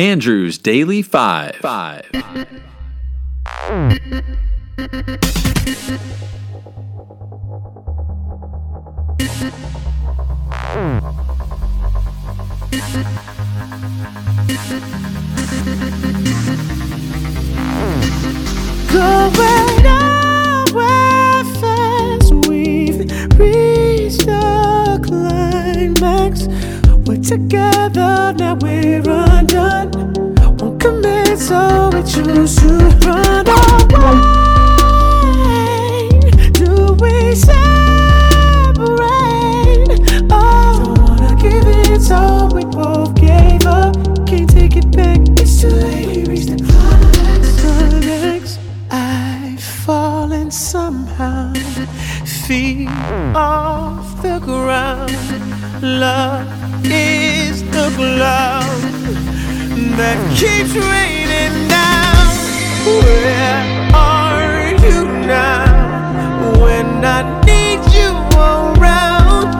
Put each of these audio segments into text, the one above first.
Andrew's Daily Five. Five. Going nowhere fast, we've reached the climax. We're together, now we're undone. Won't commit, so we choose to run away. Do we separate? Oh, don't wanna give it, so we both gave up. Can't take it back, it's too late. We reached the climax. I've fallen somehow, feet off the ground. Love is the cloud that keeps raining down. Where are you now? When I need you around,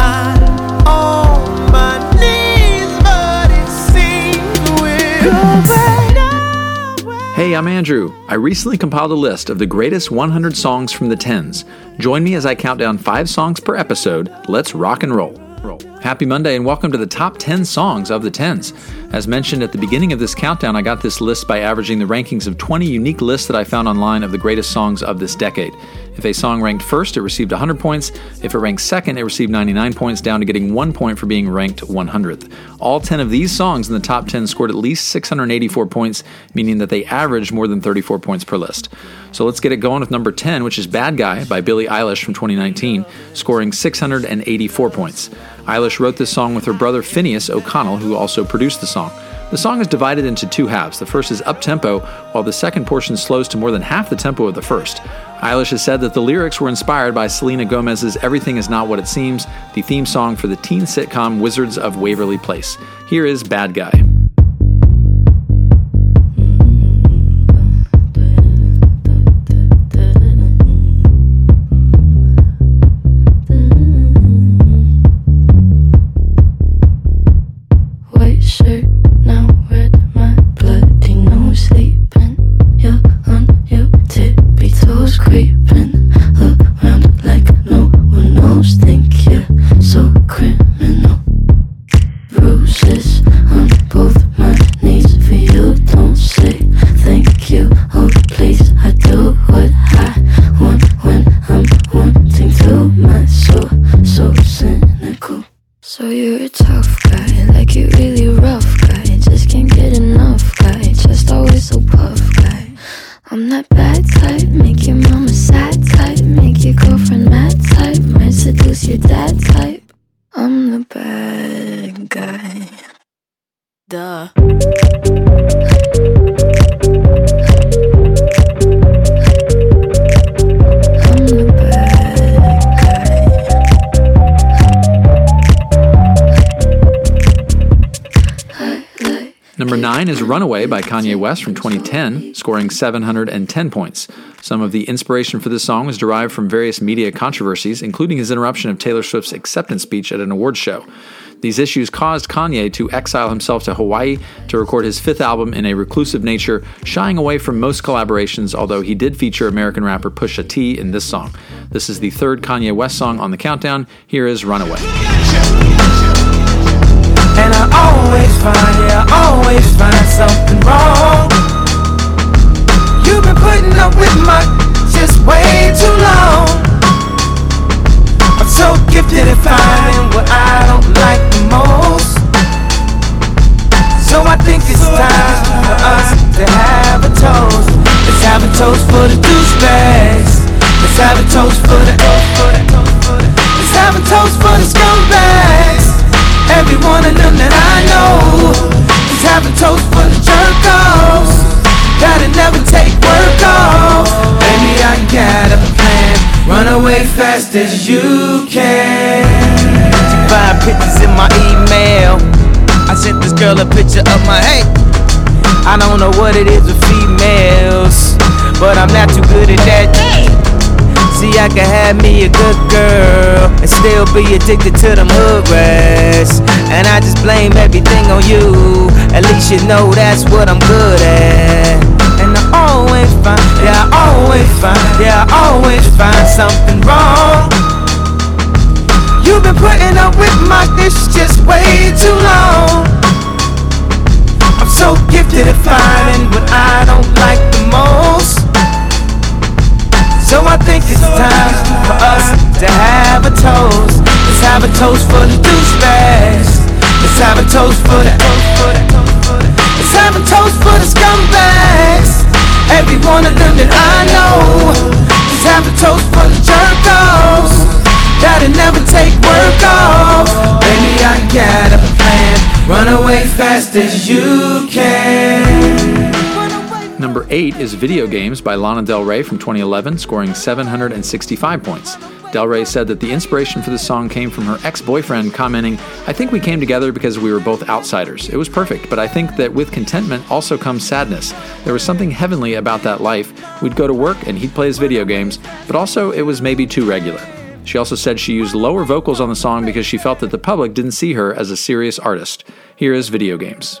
I'm on my knees, but it seems we're. Hey, I'm Andrew. I recently compiled a list of the greatest 100 songs from the 10s. Join me as I count down five songs per episode. Let's rock and roll. Happy Monday and welcome to the top 10 songs of the 10s. As mentioned at the beginning of this countdown, I got this list by averaging the rankings of 20 unique lists that I found online of the greatest songs of this decade. If a song ranked first, it received 100 points. If it ranked second, it received 99 points, down to getting one point for being ranked 100th. All 10 of these songs in the top 10 scored at least 684 points, meaning that they averaged more than 34 points per list. So let's get it going with number 10, which is Bad Guy by Billie Eilish from 2019, scoring 684 points. Eilish wrote this song with her brother Finneas O'Connell, who also produced the song. The song is divided into two halves. The first is up tempo, while the second portion slows to more than half the tempo of the first. Eilish has said that the lyrics were inspired by Selena Gomez's Everything Is Not What It Seems, the theme song for the teen sitcom Wizards of Waverly Place. Here is Bad Guy. 9 is Runaway by Kanye West from 2010, scoring 710 points. Some of the inspiration for this song was derived from various media controversies, including his interruption of Taylor Swift's acceptance speech at an awards show. These issues caused Kanye to exile himself to Hawaii to record his fifth album in a reclusive nature, shying away from most collaborations, although he did feature American rapper Pusha T in this song. This is the third Kanye West song on the countdown. Here is Runaway. I always find, yeah, I always find something wrong. You've been putting up with my just way too away fast as you can. Find pictures in my email. I sent this girl a picture of my hey. I don't know what it is with females, but I'm not too good at that. See, I can have me a good girl and still be addicted to them hood rats. And I just blame everything on you. At least you know that's what I'm good at. Always find, yeah, I always find, yeah, I always find something wrong. You've been putting up with my dish just way too long. I'm so gifted at finding what I don't like the most. So I think it's time for us to have a toast. Let's have a toast for the douchebags. Let's have a toast for the. Let's have a toast for the scumbags. Every one of them that I know. Let's have a toast for the jerk-offs. That'll never take work off. Baby, I got a plan. Run away fast as you can. Number 8 is Video Games by Lana Del Rey from 2011, scoring 765 points. Del Rey said that the inspiration for the song came from her ex boyfriend commenting, I think we came together because we were both outsiders. It was perfect, but I think that with contentment also comes sadness. There was something heavenly about that life. We'd go to work and he'd play his video games, but also it was maybe too regular. She also said she used lower vocals on the song because she felt that the public didn't see her as a serious artist. Here is Video Games.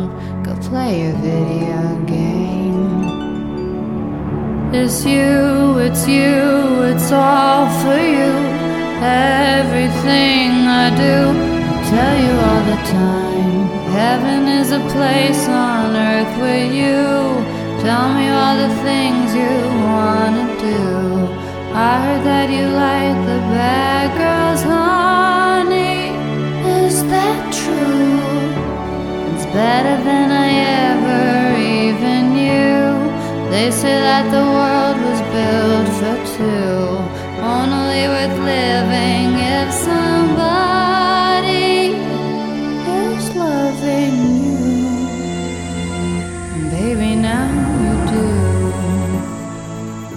play a video game. It's you, it's you, it's all for you. Everything I do, I tell you all the time. Heaven is a place on earth with you. Tell me all the things you wanna do. I heard that you like the bad girls, honey. Is that true? It's better than I ever even knew. They say that the world was built for two, only worth living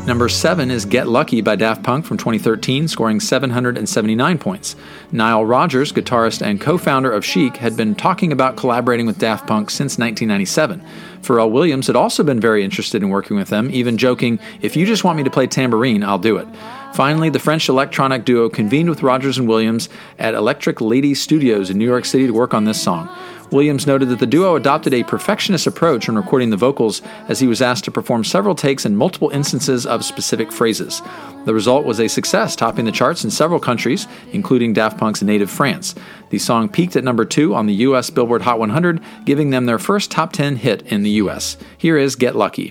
Number 7 is Get Lucky by Daft Punk from 2013, scoring 779 points. Nile Rodgers, guitarist and co founder of Chic, had been talking about collaborating with Daft Punk since 1997. Pharrell Williams had also been very interested in working with them, even joking, If you just want me to play tambourine, I'll do it. Finally, the French electronic duo convened with Rodgers and Williams at Electric Lady Studios in New York City to work on this song. Williams noted that the duo adopted a perfectionist approach when recording the vocals, as he was asked to perform several takes in multiple instances of specific phrases. The result was a success, topping the charts in several countries, including Daft Punk's native France. The song peaked at number two on the U.S. Billboard Hot 100, giving them their first top 10 hit in the U.S. Here is Get Lucky.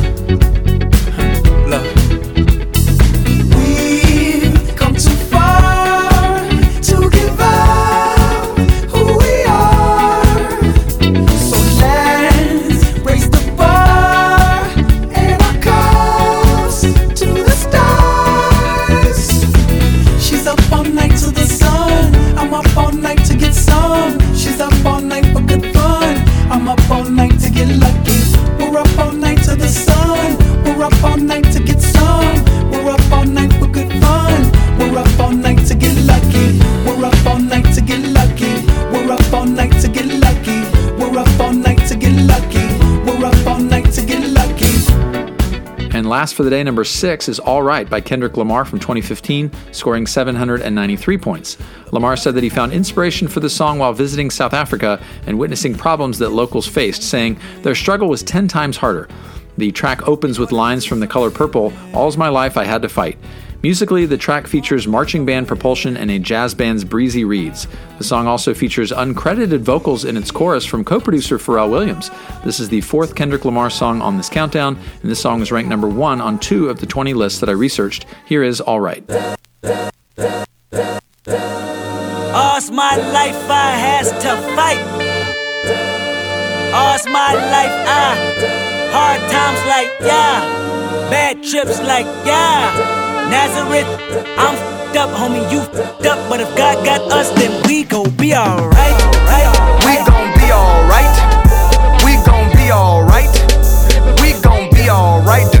Last for the day, number six, is All Right by Kendrick Lamar from 2015, scoring 793 points. Lamar said that he found inspiration for the song while visiting South Africa and witnessing problems that locals faced, saying their struggle was 10 times harder. The track opens with lines from The Color Purple All's My Life I Had to Fight. Musically, the track features marching band propulsion and a jazz band's breezy reeds. The song also features uncredited vocals in its chorus from co producer Pharrell Williams. This is the fourth Kendrick Lamar song on this countdown, and this song is ranked number one on two of the 20 lists that I researched. Here is All Right. All's my life I has to fight. All's my life I hard times like yeah, bad trips like yeah. Nazareth, I'm fed up, homie, you fed up. But if God got us, then we gon' be alright. Right, we gon' be alright. We gon' be alright. We gon' be alright.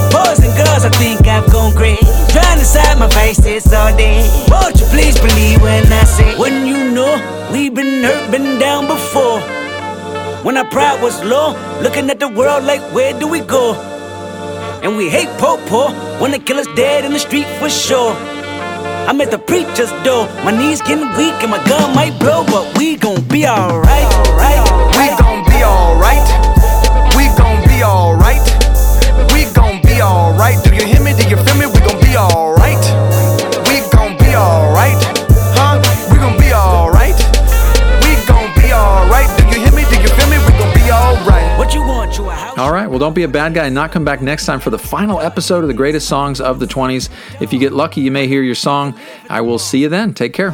Girls, I think I've gone crazy. Trying to side my faces all day. Won't you please believe when I say, when you know we've been hurt, been down before. When our pride was low, looking at the world like, where do we go? And we hate po po when they kill us dead in the street for sure. I'm at the preacher's door, my knees getting weak and my gun might blow, but we gon' be alright. Right, be alright. Do you hear me? Do you feel me? We gon' be alright. We gon' be alright. Huh? We gon' be alright. We gon' be alright. Do you hear me? Do you feel me? We gon' be alright. What you want, you a house? All right, well, don't be a bad guy and not come back next time for the final episode of the greatest songs of the 20s. If you get lucky, you may hear your song. I will see you then. Take care.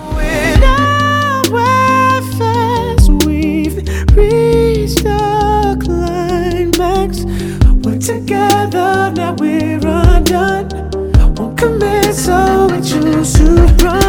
undone. Won't commit, so we choose to run.